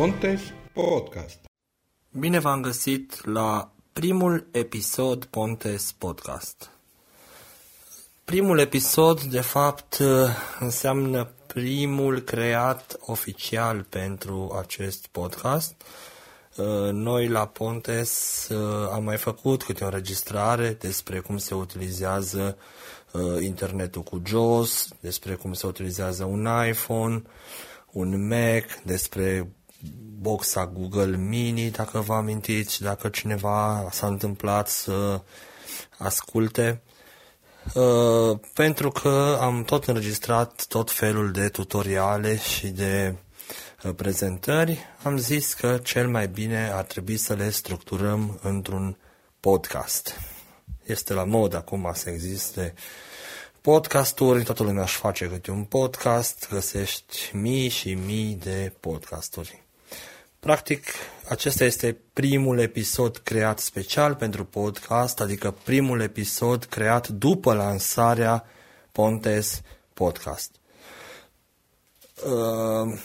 Pontes Podcast. Bine v-am găsit la primul episod Pontes Podcast. Primul episod, de fapt, înseamnă primul creat oficial pentru acest podcast. Noi la Pontes am mai făcut câte o înregistrare despre cum se utilizează internetul cu JOS, despre cum se utilizează un iPhone, un Mac, despre boxa Google Mini, dacă vă amintiți, dacă cineva s-a întâmplat să asculte. Uh, pentru că am tot înregistrat tot felul de tutoriale și de uh, prezentări, am zis că cel mai bine ar trebui să le structurăm într-un podcast. Este la mod acum să existe podcasturi, toată lumea își face câte un podcast, găsești mii și mii de podcasturi. Practic, acesta este primul episod creat special pentru podcast, adică primul episod creat după lansarea Pontes Podcast. Uh,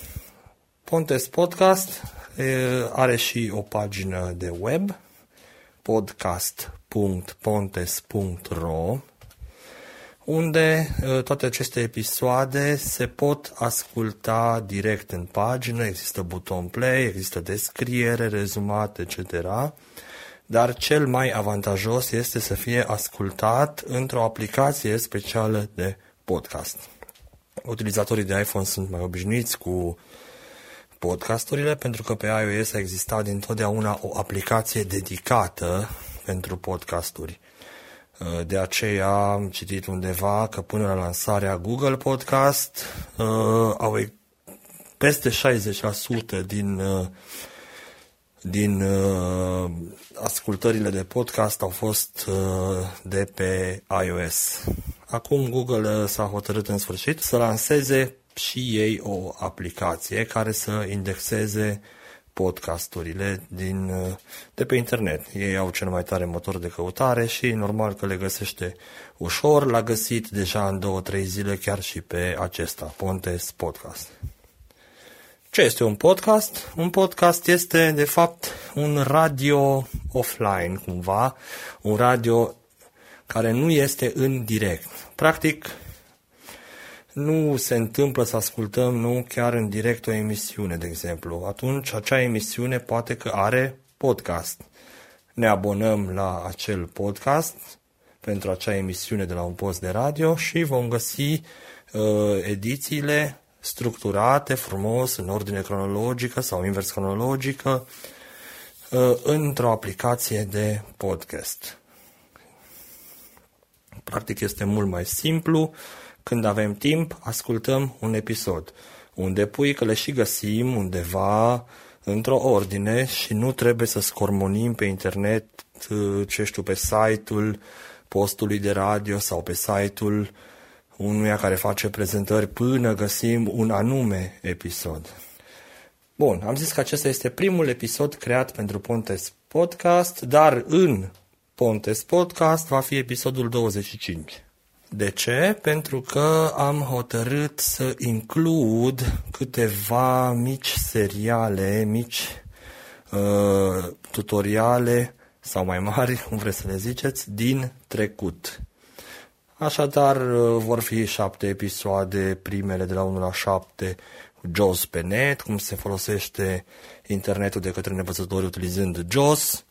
Pontes Podcast uh, are și o pagină de web, podcast.pontes.ro unde ă, toate aceste episoade se pot asculta direct în pagină, există buton play, există descriere, rezumat, etc. Dar cel mai avantajos este să fie ascultat într-o aplicație specială de podcast. Utilizatorii de iPhone sunt mai obișnuiți cu podcasturile pentru că pe iOS a existat dintotdeauna o aplicație dedicată pentru podcasturi. Uh, de aceea am citit undeva că până la lansarea Google Podcast uh, au peste 60% din, uh, din uh, ascultările de podcast au fost uh, de pe iOS. Acum Google uh, s-a hotărât în sfârșit să lanseze și ei o aplicație care să indexeze podcasturile din, de pe internet. Ei au cel mai tare motor de căutare și normal că le găsește ușor. L-a găsit deja în două, trei zile chiar și pe acesta, Pontes Podcast. Ce este un podcast? Un podcast este, de fapt, un radio offline, cumva, un radio care nu este în direct. Practic, nu se întâmplă să ascultăm nu chiar în direct o emisiune, de exemplu. Atunci acea emisiune poate că are podcast. Ne abonăm la acel podcast pentru acea emisiune de la un post de radio și vom găsi uh, edițiile structurate frumos, în ordine cronologică sau invers cronologică, uh, într-o aplicație de podcast. Practic este mult mai simplu când avem timp, ascultăm un episod, unde pui că le și găsim undeva într-o ordine și nu trebuie să scormonim pe internet, ce știu, pe site-ul postului de radio sau pe site-ul unuia care face prezentări până găsim un anume episod. Bun, am zis că acesta este primul episod creat pentru Pontes Podcast, dar în Pontes Podcast va fi episodul 25. De ce? Pentru că am hotărât să includ câteva mici seriale, mici uh, tutoriale sau mai mari, cum vreți să le ziceți, din trecut. Așadar, uh, vor fi șapte episoade, primele de la 1 la 7, cu JOS pe net, cum se folosește internetul de către nevăzători utilizând JOS.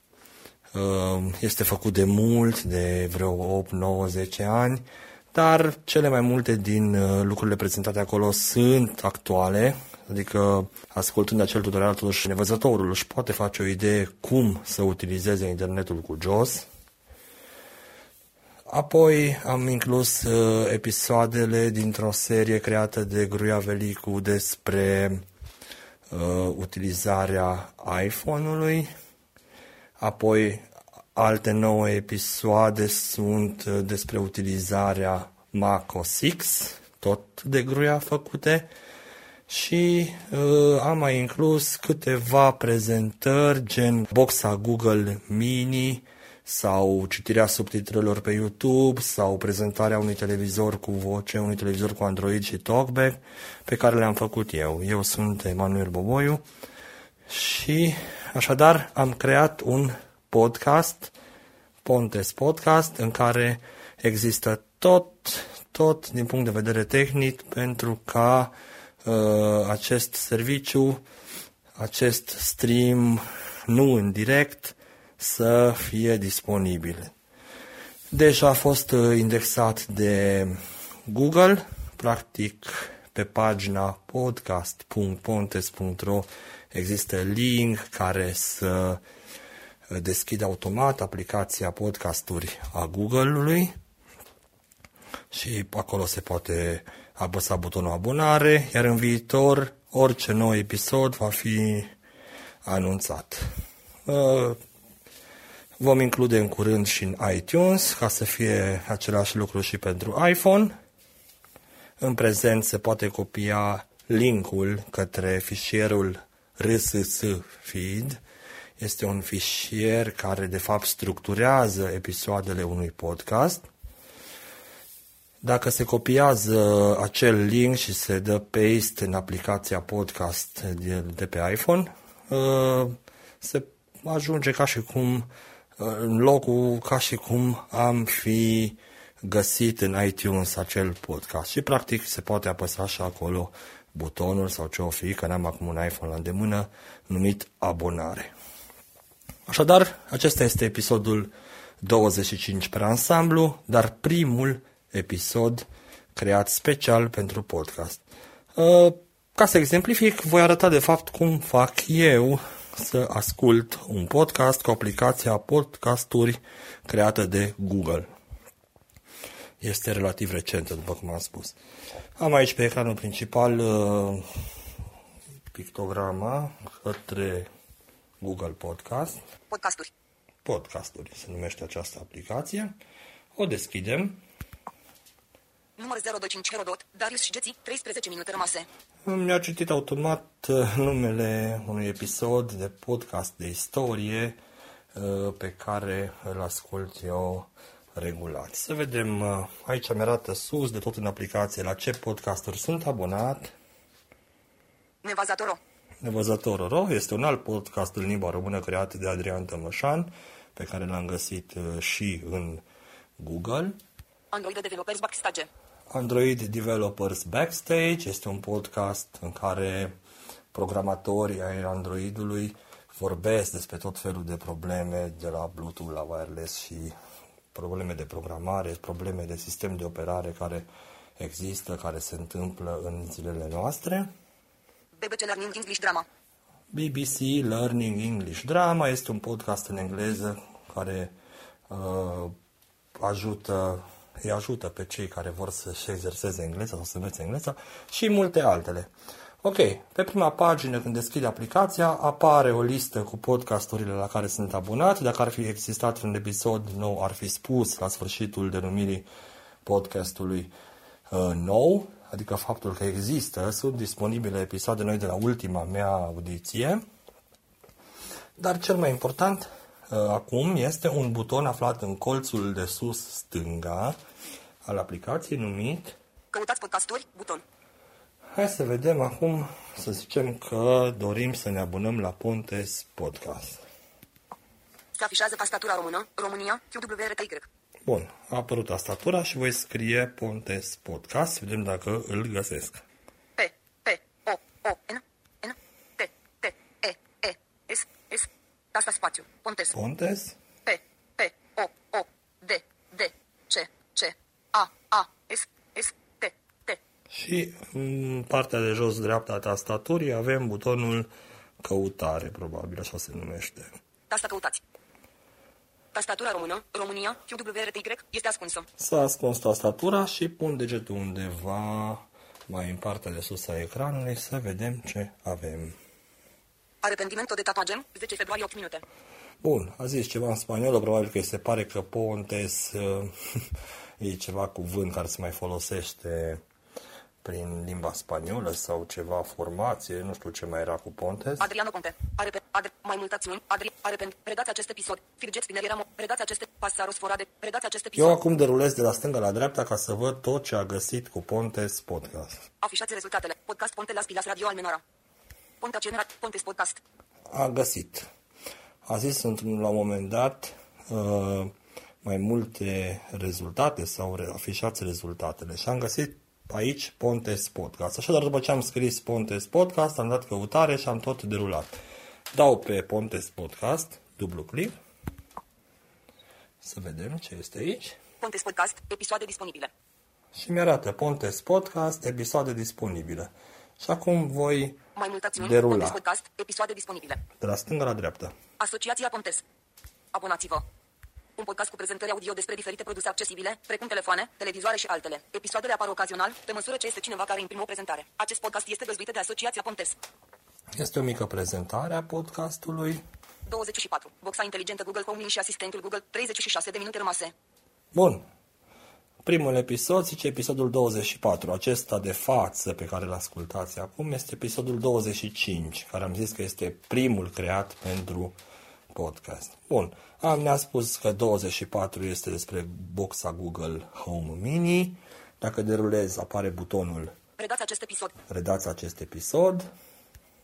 Uh, este făcut de mult, de vreo 8, 9, 10 ani dar cele mai multe din uh, lucrurile prezentate acolo sunt actuale, adică ascultând acel tutorial, totuși nevăzătorul își poate face o idee cum să utilizeze internetul cu JOS. Apoi am inclus uh, episoadele dintr-o serie creată de Gruia Velicu despre uh, utilizarea iPhone-ului. Apoi Alte nouă episoade sunt uh, despre utilizarea Mac OS X, tot de gruia făcute, și uh, am mai inclus câteva prezentări gen boxa Google Mini sau citirea subtitrelor pe YouTube sau prezentarea unui televizor cu voce, unui televizor cu Android și TalkBack pe care le-am făcut eu. Eu sunt Emanuel Boboiu Și așadar am creat un podcast, Pontes Podcast, în care există tot, tot din punct de vedere tehnic pentru ca uh, acest serviciu, acest stream nu în direct, să fie disponibil. Deja a fost uh, indexat de Google, practic pe pagina podcast.pontes.ro există link care să uh, deschide automat aplicația podcasturi a Google-ului și acolo se poate apăsa butonul abonare, iar în viitor orice nou episod va fi anunțat. Uh, vom include în curând și în iTunes ca să fie același lucru și pentru iPhone. În prezent se poate copia linkul către fișierul RSS feed. Este un fișier care de fapt structurează episoadele unui podcast. Dacă se copiază acel link și se dă paste în aplicația podcast de, de pe iPhone, uh, se ajunge ca și cum în locul ca și cum am fi găsit în iTunes acel podcast și practic se poate apăsa și acolo butonul sau ce o fi, că n-am acum un iPhone la îndemână, numit abonare. Așadar, acesta este episodul 25 pe ansamblu, dar primul episod creat special pentru podcast. Uh, ca să exemplific, voi arăta de fapt cum fac eu să ascult un podcast cu aplicația podcasturi creată de Google. Este relativ recentă, după cum am spus. Am aici pe ecranul principal uh, pictograma către Google Podcast. Podcasturi. Podcasturi se numește această aplicație. O deschidem. Număr 025 Herodot, Darius și Geții, 13 minute rămase. Mi-a citit automat uh, numele unui episod de podcast de istorie uh, pe care îl ascult eu regulat. Să vedem, uh, aici mi arată sus de tot în aplicație la ce podcasturi sunt abonat. Nevazatoro. Nevăzătorul este un alt podcast în limba română creat de Adrian Tămășan, pe care l-am găsit și în Google. Android Developers Backstage. Android Developers Backstage este un podcast în care programatorii ai Androidului vorbesc despre tot felul de probleme de la Bluetooth la wireless și probleme de programare, probleme de sistem de operare care există, care se întâmplă în zilele noastre. BBC Learning English Drama. BBC Learning English Drama este un podcast în engleză care uh, ajută îi ajută pe cei care vor să-și exerseze engleza sau să învețe engleza și multe altele. Ok, pe prima pagină când deschid aplicația apare o listă cu podcasturile la care sunt abonat. Dacă ar fi existat un episod nou, ar fi spus la sfârșitul denumirii podcastului uh, nou, adică faptul că există, sunt disponibile episoade noi de la ultima mea audiție. Dar cel mai important Uh, acum este un buton aflat în colțul de sus stânga al aplicației numit Căutați podcasturi, buton. Hai să vedem acum, să zicem că dorim să ne abonăm la Pontes Podcast. Se afișează tastatura română, România, QWRTY. Bun, a apărut tastatura și voi scrie Pontes Podcast, vedem dacă îl găsesc. P, P, O, O, N, N, T, T, E, E, S, S, tasta spațiu, Pontes. Pontes? P, P, O, O, D, D, C, C, A, A, S, S, T, T. Și în partea de jos dreapta a tastaturii avem butonul căutare, probabil așa se numește. Tasta căutați. Tastatura română, România, QWRTY, este ascunsă. S-a ascuns tastatura și pun degetul undeva mai în partea de sus a ecranului să vedem ce avem. Arrepentimiento de tatuagem, 10 februarie 8 minute. Bun, a zis ceva în spaniolă, probabil că îi se pare că pontes uh, e ceva cuvânt care se mai folosește prin limba spaniolă sau ceva formație, nu știu ce mai era cu pontes. Adriano Ponte. Arepe, adre, mai multe acțiuni. Adri, arepent. Predați acest episod. Firget Spinerieramo. Predați aceste pasaros forade. Predați acest episod. Eu acum derulez de la stânga la dreapta ca să văd tot ce a găsit cu Pontes Podcast. Afișați rezultatele. Podcast Ponte Las Pilas Radio Almenara. Ponte a generat Pontes Podcast. a găsit. A zis într-un, la un moment dat uh, mai multe rezultate sau re- afișați rezultatele și am găsit aici Pontes Podcast. Așadar, după ce am scris Pontes Podcast, am dat căutare și am tot derulat. Dau pe Pontes Podcast, dublu click, să vedem ce este aici. Pontes Podcast, episoade disponibile. Și mi-arată Pontes Podcast, episoade disponibile. Și acum voi Mai multe acțiuni. Derula. Pontes Podcast, episoade disponibile. de la stânga la dreapta. Asociația Pontes. Abonați-vă. Un podcast cu prezentări audio despre diferite produse accesibile, precum telefoane, televizoare și altele. Episoadele apar ocazional, pe măsură ce este cineva care imprimă o prezentare. Acest podcast este găzduit de Asociația Pontes. Este o mică prezentare a podcastului. 24. Boxa inteligentă Google Home și asistentul Google. 36 de minute rămase. Bun. Primul episod zice episodul 24. Acesta de față pe care îl ascultați acum este episodul 25, care am zis că este primul creat pentru podcast. Bun. Am, ne-a spus că 24 este despre boxa Google Home Mini. Dacă derulez, apare butonul Redați acest episod. Redați acest episod.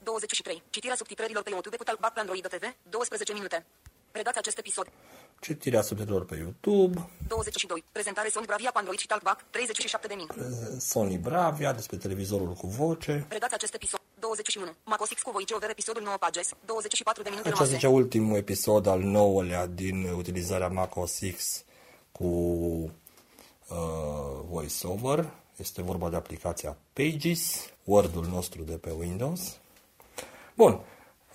23. Citirea subtitrărilor pe YouTube cu Talkback pe Android TV. 12 minute. Redați acest episod. Citirea subtitrelor pe YouTube. 22. Prezentare Sony Bravia cu Android și Talkback. 37 de minute. Sony Bravia despre televizorul cu voce. Redați acest episod. 21. Macos X cu voice over episodul 9 pages. 24 de minute Acesta rămase. zice ultimul episod al nouălea din utilizarea Mac OS X cu uh, VoiceOver. Este vorba de aplicația Pages, Word-ul nostru de pe Windows. Bun.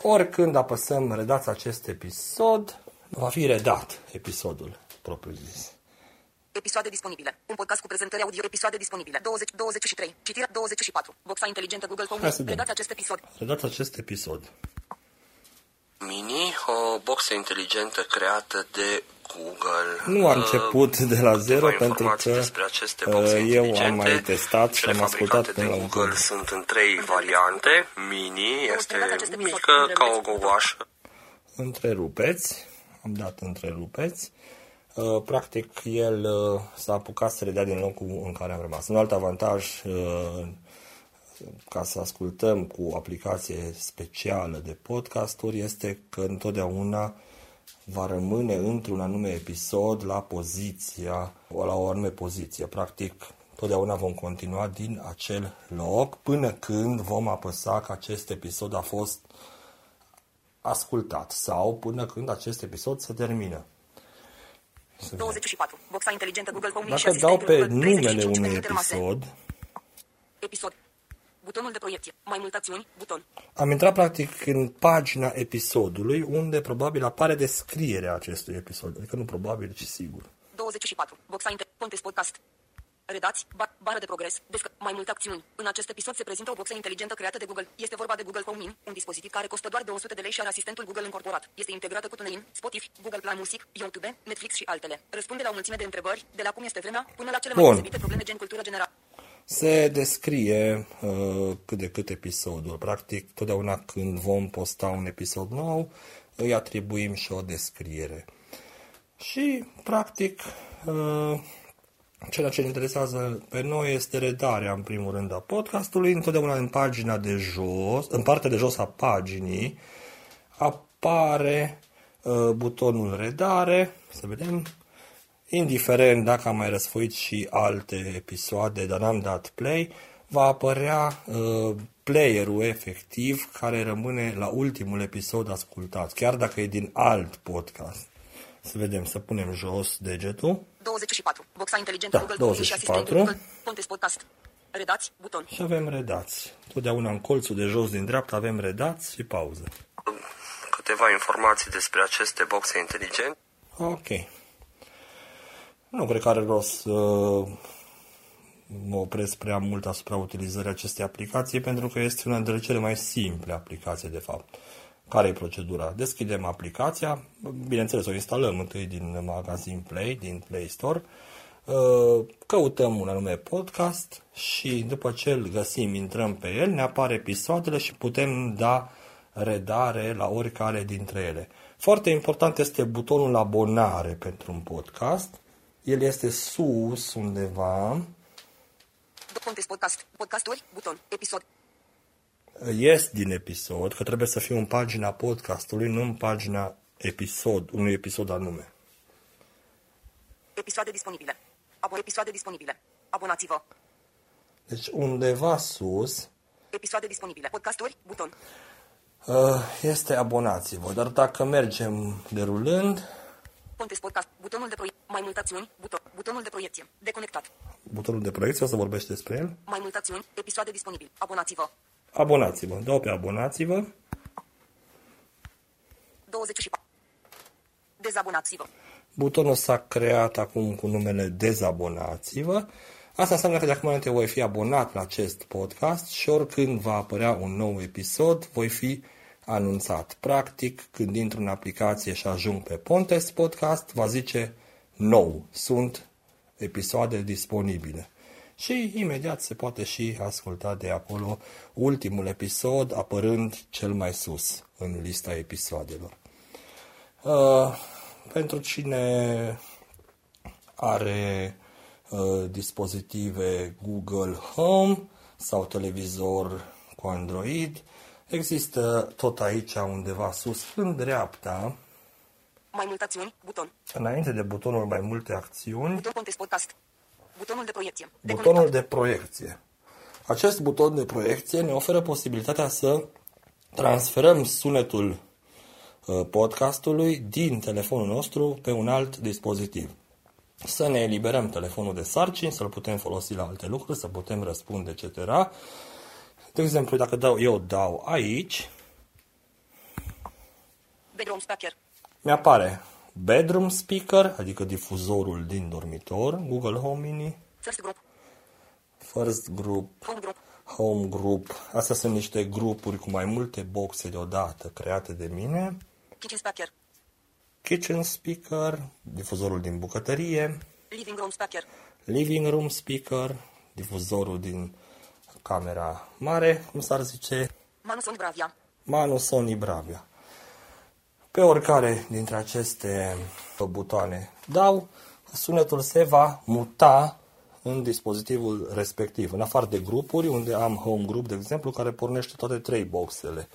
Oricând apăsăm redați acest episod, va fi redat episodul propriu-zis. Episoade disponibile. Un podcast cu prezentări audio. Episoade disponibile. 20, 23. Citirea 24. Boxa inteligentă Google Home. Hai să vedem. Redați acest episod. Redați acest episod. Mini, o boxă inteligentă creată de Google. Nu a Uh, început de la zero câteva pentru informații că despre aceste uh, boxe eu am inteligente. mai testat și Cele am ascultat fabricate până de la un Google punct. sunt în trei variante. Mini este acest episod. mică ca o gogoașă. întrerupeți, am dat întrerupeți. Uh, Practic, el uh, s-a apucat să redea din locul în care am rămas. Un alt avantaj, uh, ca să ascultăm cu o aplicație specială de podcasturi, este că întotdeauna va rămâne într-un anume episod la poziția, la o anume poziție. Practic, totdeauna vom continua din acel loc până când vom apăsa că acest episod a fost ascultat sau până când acest episod se termină. Să vedem. 24. Boxa inteligentă Google Home și Dacă dau asistentul pe Google. numele 35 de unui minute rămase. episod, Episod. Butonul de proiecție. Mai multe acțiuni. Buton. am intrat practic în pagina episodului unde probabil apare descrierea acestui episod. Adică nu probabil, ci sigur. 24. Boxa inter... Pontes Podcast. Redați, ba, bară de progres, descă, mai multe acțiuni. În acest episod se prezintă o boxă inteligentă creată de Google. Este vorba de Google Home Mini, un dispozitiv care costă doar 200 de lei și are asistentul Google încorporat. Este integrată cu TuneIn, Spotify, Google Play Music, YouTube, Netflix și altele. Răspunde la o mulțime de întrebări, de la cum este vremea până la cele mai Bun. deosebite probleme gen cultură generală. Se descrie uh, cât de cât episodul. Practic, totdeauna când vom posta un episod nou, îi atribuim și o descriere. Și, practic, uh, ceea ce ne interesează pe noi este redarea, în primul rând, a podcastului. Întotdeauna în pagina de jos, în partea de jos a paginii, apare uh, butonul redare. Să vedem. Indiferent dacă am mai răsfoit și alte episoade, dar n-am dat play, va apărea uh, playerul efectiv care rămâne la ultimul episod ascultat, chiar dacă e din alt podcast. Să vedem, să punem jos degetul 24. Boxa inteligentă Da, Google Home și 24. asistentul Google. Pontes Podcast. Redați, buton. și avem redați. Totdeauna în colțul de jos din dreapta avem redați și pauză. Câteva informații despre aceste boxe inteligente. Ok. Nu cred că are rost să mă opresc prea mult asupra utilizării acestei aplicații pentru că este una dintre cele mai simple aplicații de fapt. Care e procedura? Deschidem aplicația, bineînțeles o instalăm întâi din magazin Play, din Play Store, uh, căutăm un anume podcast și după ce îl găsim, intrăm pe el, ne apar episoadele și putem da redare la oricare dintre ele. Foarte important este butonul abonare pentru un podcast. El este sus undeva. Pontes Podcast. Podcasturi, buton. Episod. Ies din episod, că trebuie să fiu în pagina podcastului, nu în pagina episod, unui episod anume. Episoade disponibile. Abo episoade disponibile. Abonați-vă. Deci undeva sus Episoade disponibile. Podcasturi, buton. uh, este abonați-vă, dar dacă mergem derulând, Contest podcast. Butonul de proiect. Mai multe acțiuni. Buton. Butonul de proiecție. Deconectat. butonul de proiecție, o să vorbești despre el. Mai multe acțiuni. Episoade disponibile. Abonați-vă. Abonați-vă, dau pe abonați-vă, 24. Dezabonați-vă. butonul s-a creat acum cu numele dezabonați-vă. Asta înseamnă că de acum înainte voi fi abonat la acest podcast și oricând va apărea un nou episod, voi fi anunțat. Practic, când intru în aplicație și ajung pe Pontest Podcast, va zice nou, sunt episoade disponibile. Și imediat se poate și asculta de acolo ultimul episod, apărând cel mai sus în lista episoadelor. Uh, pentru cine are uh, dispozitive Google Home sau televizor cu Android, există tot aici undeva sus, în dreapta, Mai multe acțiuni. Buton. înainte de butonul mai multe acțiuni, Buton contest podcast. Butonul de proiecție. butonul de proiecție. Acest buton de proiecție ne oferă posibilitatea să transferăm sunetul uh, podcastului din telefonul nostru pe un alt dispozitiv. Să ne eliberăm telefonul de sarcini, să-l putem folosi la alte lucruri, să putem răspunde, etc. De exemplu, dacă dau, eu dau aici, Bedroom speaker. mi-apare bedroom speaker, adică difuzorul din dormitor, Google Home Mini, First group. First Group, Home group. Home Group. Astea sunt niște grupuri cu mai multe boxe deodată create de mine. Kitchen speaker. Kitchen Speaker, difuzorul din bucătărie. Living room speaker. Living Room Speaker, difuzorul din camera mare, cum s-ar zice, Manuson Bravia. Manu Sony Bravia. Pe oricare dintre aceste butoane dau, sunetul se va muta în dispozitivul respectiv, în afară de grupuri, unde am home group, de exemplu, care pornește toate trei boxele.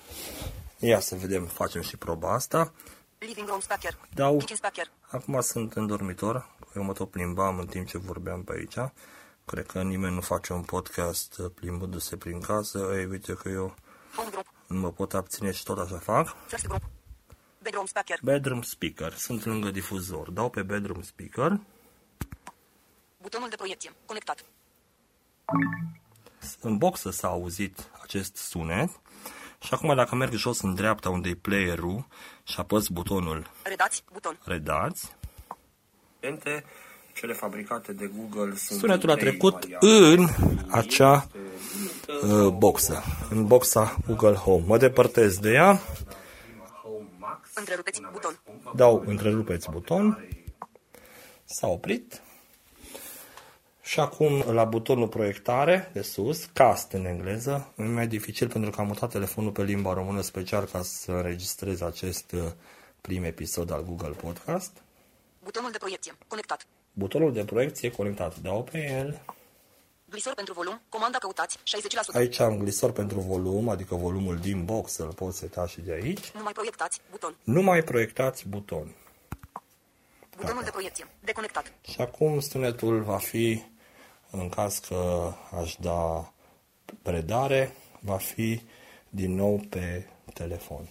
Ia să vedem, facem și proba asta. Living room speaker. Dau. Kitchen speaker. Acum sunt în dormitor, eu mă tot plimbam în timp ce vorbeam pe aici. Cred că nimeni nu face un podcast plimbându-se prin casă. Ei, uite că eu Home group. nu mă pot abține și tot așa fac. First group. Bedroom speaker. Bedroom speaker. Sunt lângă difuzor. Dau pe bedroom speaker. Butonul de proiecție. Conectat. În boxă s-a auzit acest sunet. Și acum dacă merg jos în dreapta unde e player-ul și apăs butonul Redați. Buton. redați, cele fabricate de Google sunt Sunetul a trecut în acea uh, boxă, în boxa Google Home. Mă depărtez de ea, Întrerupeți. Buton. dau întrerupeți buton, s-a oprit și acum la butonul proiectare de sus, cast în engleză, e mai dificil pentru că am mutat telefonul pe limba română special ca să înregistrez acest uh, prim episod al Google Podcast. Butonul de proiecție. Conectat. Butonul de proiecție conectat, dau pe el. Glisor pentru volum. Comanda căutați. 60%. Aici am glisor pentru volum, adică volumul din box, îl pot seta și de aici. Nu mai proiectați. Buton. Nu mai proiectați buton. Butonul de proiecție. Deconectat. Și acum sunetul va fi, în caz că aș da predare, va fi din nou pe telefon.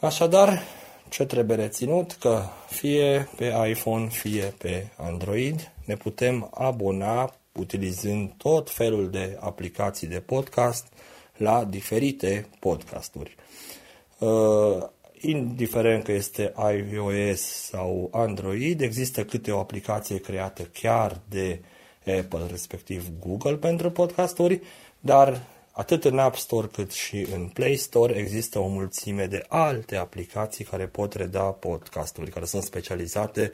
Așadar, ce trebuie reținut? Că fie pe iPhone, fie pe Android ne putem abona utilizând tot felul de aplicații de podcast la diferite podcasturi. Uh, indiferent că este iOS sau Android, există câte o aplicație creată chiar de Apple, respectiv Google pentru podcasturi, dar atât în App Store cât și în Play Store există o mulțime de alte aplicații care pot reda podcasturi, care sunt specializate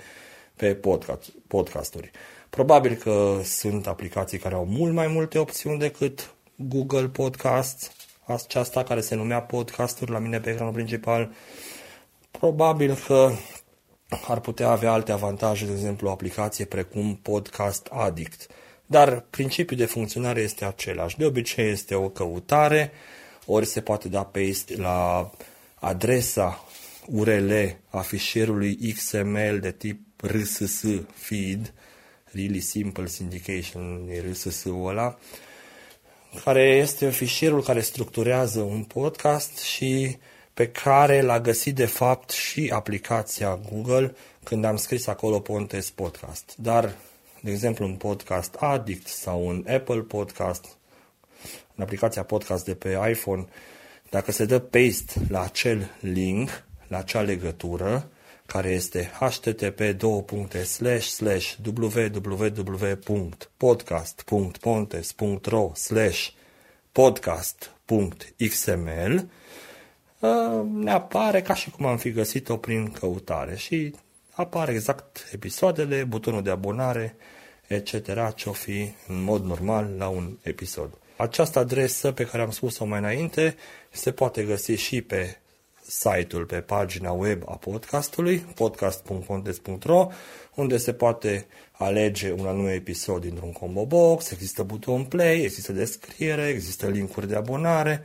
pe podcast, podcasturi. Probabil că sunt aplicații care au mult mai multe opțiuni decât Google Podcasts, aceasta care se numea podcasturi la mine pe ecranul principal. Probabil că ar putea avea alte avantaje, de exemplu o aplicație precum Podcast Addict, dar principiul de funcționare este același. De obicei este o căutare, ori se poate da paste la adresa URL a fișierului XML de tip RSS feed, Really Simple Syndication, RSS-ul ăla, care este fișierul care structurează un podcast și pe care l-a găsit de fapt și aplicația Google când am scris acolo Pontes Podcast. Dar, de exemplu, un podcast Addict sau un Apple Podcast, în aplicația podcast de pe iPhone, dacă se dă paste la acel link, la acea legătură, care este http www.podcast.pontes.ro podcast.xml ne apare ca și cum am fi găsit-o prin căutare și apare exact episoadele, butonul de abonare, etc. ce-o fi în mod normal la un episod. Această adresă pe care am spus-o mai înainte se poate găsi și pe site-ul, pe pagina web a podcastului, podcast.pontes.ro, unde se poate alege un anume episod dintr-un combo box, există buton play, există descriere, există linkuri de abonare,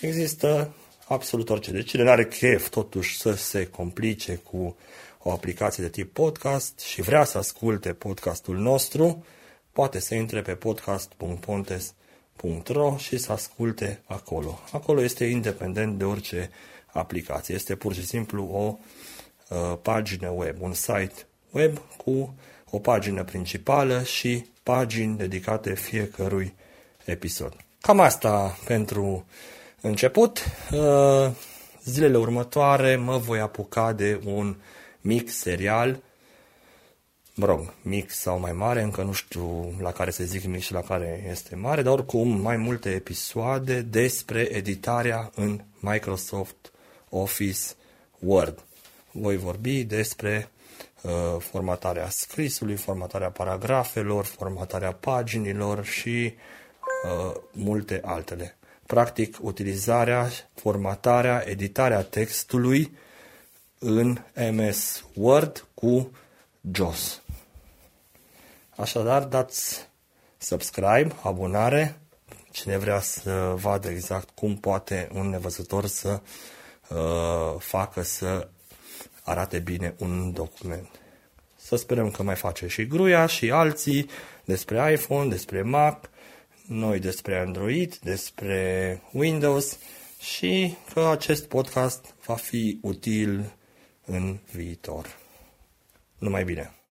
există absolut orice. Deci cine are chef totuși să se complice cu o aplicație de tip podcast și vrea să asculte podcastul nostru, poate să intre pe podcast.pontes.ro și să asculte acolo. Acolo este independent de orice aplicație. Este pur și simplu o uh, pagină web, un site web cu o pagină principală și pagini dedicate fiecărui episod. Cam asta pentru început. Uh, zilele următoare mă voi apuca de un mic serial, mă rog, mic sau mai mare, încă nu știu la care să zic mic și la care este mare, dar oricum mai multe episoade despre editarea în Microsoft Office Word. Voi vorbi despre uh, formatarea scrisului, formatarea paragrafelor, formatarea paginilor și uh, multe altele. Practic, utilizarea, formatarea, editarea textului în MS Word cu JOS. Așadar, dați subscribe, abonare, cine vrea să vadă exact cum poate un nevăzător să uh, facă să arate bine un document. Să sperăm că mai face și Gruia și alții despre iPhone, despre Mac, noi despre Android, despre Windows și că acest podcast va fi util în viitor. Numai bine!